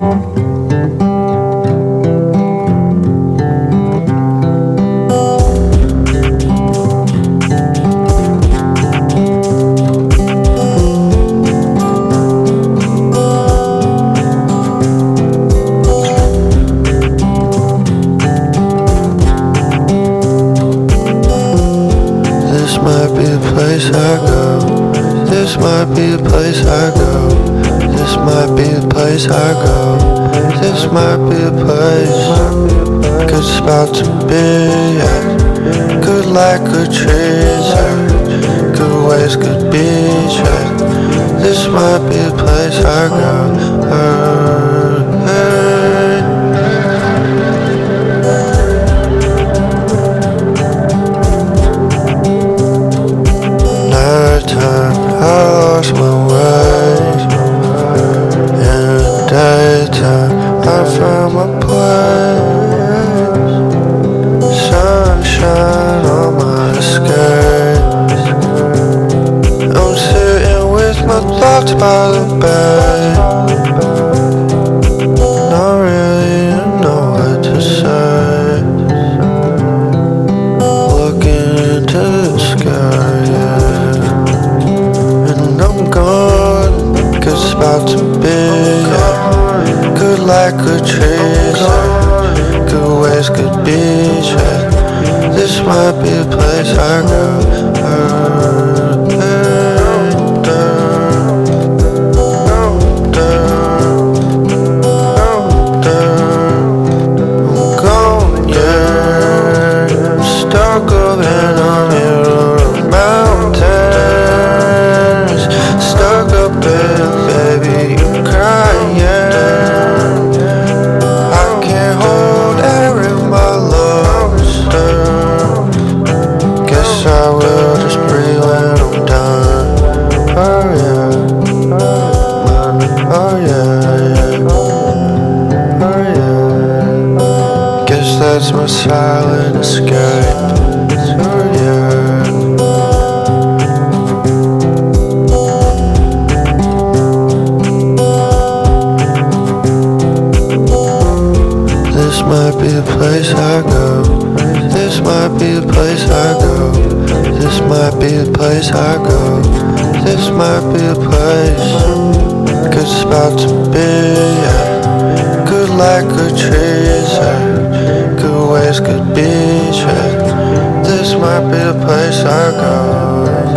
This might be the place I go. This might be the place I go. This might be the place I go. This might be the place. Good spot to be at. Good like good trees. Good ways, good beach. This might be the place I go. Oh. I found my place. Sunshine Good like good ways, good beach. Yeah. This might be the place I go. That's my silent escape. Yeah. This might be the place I go. This might be the place I go. This might be the place I go. This might be the place. Good spot to be at. Good like good trees might be the place I go.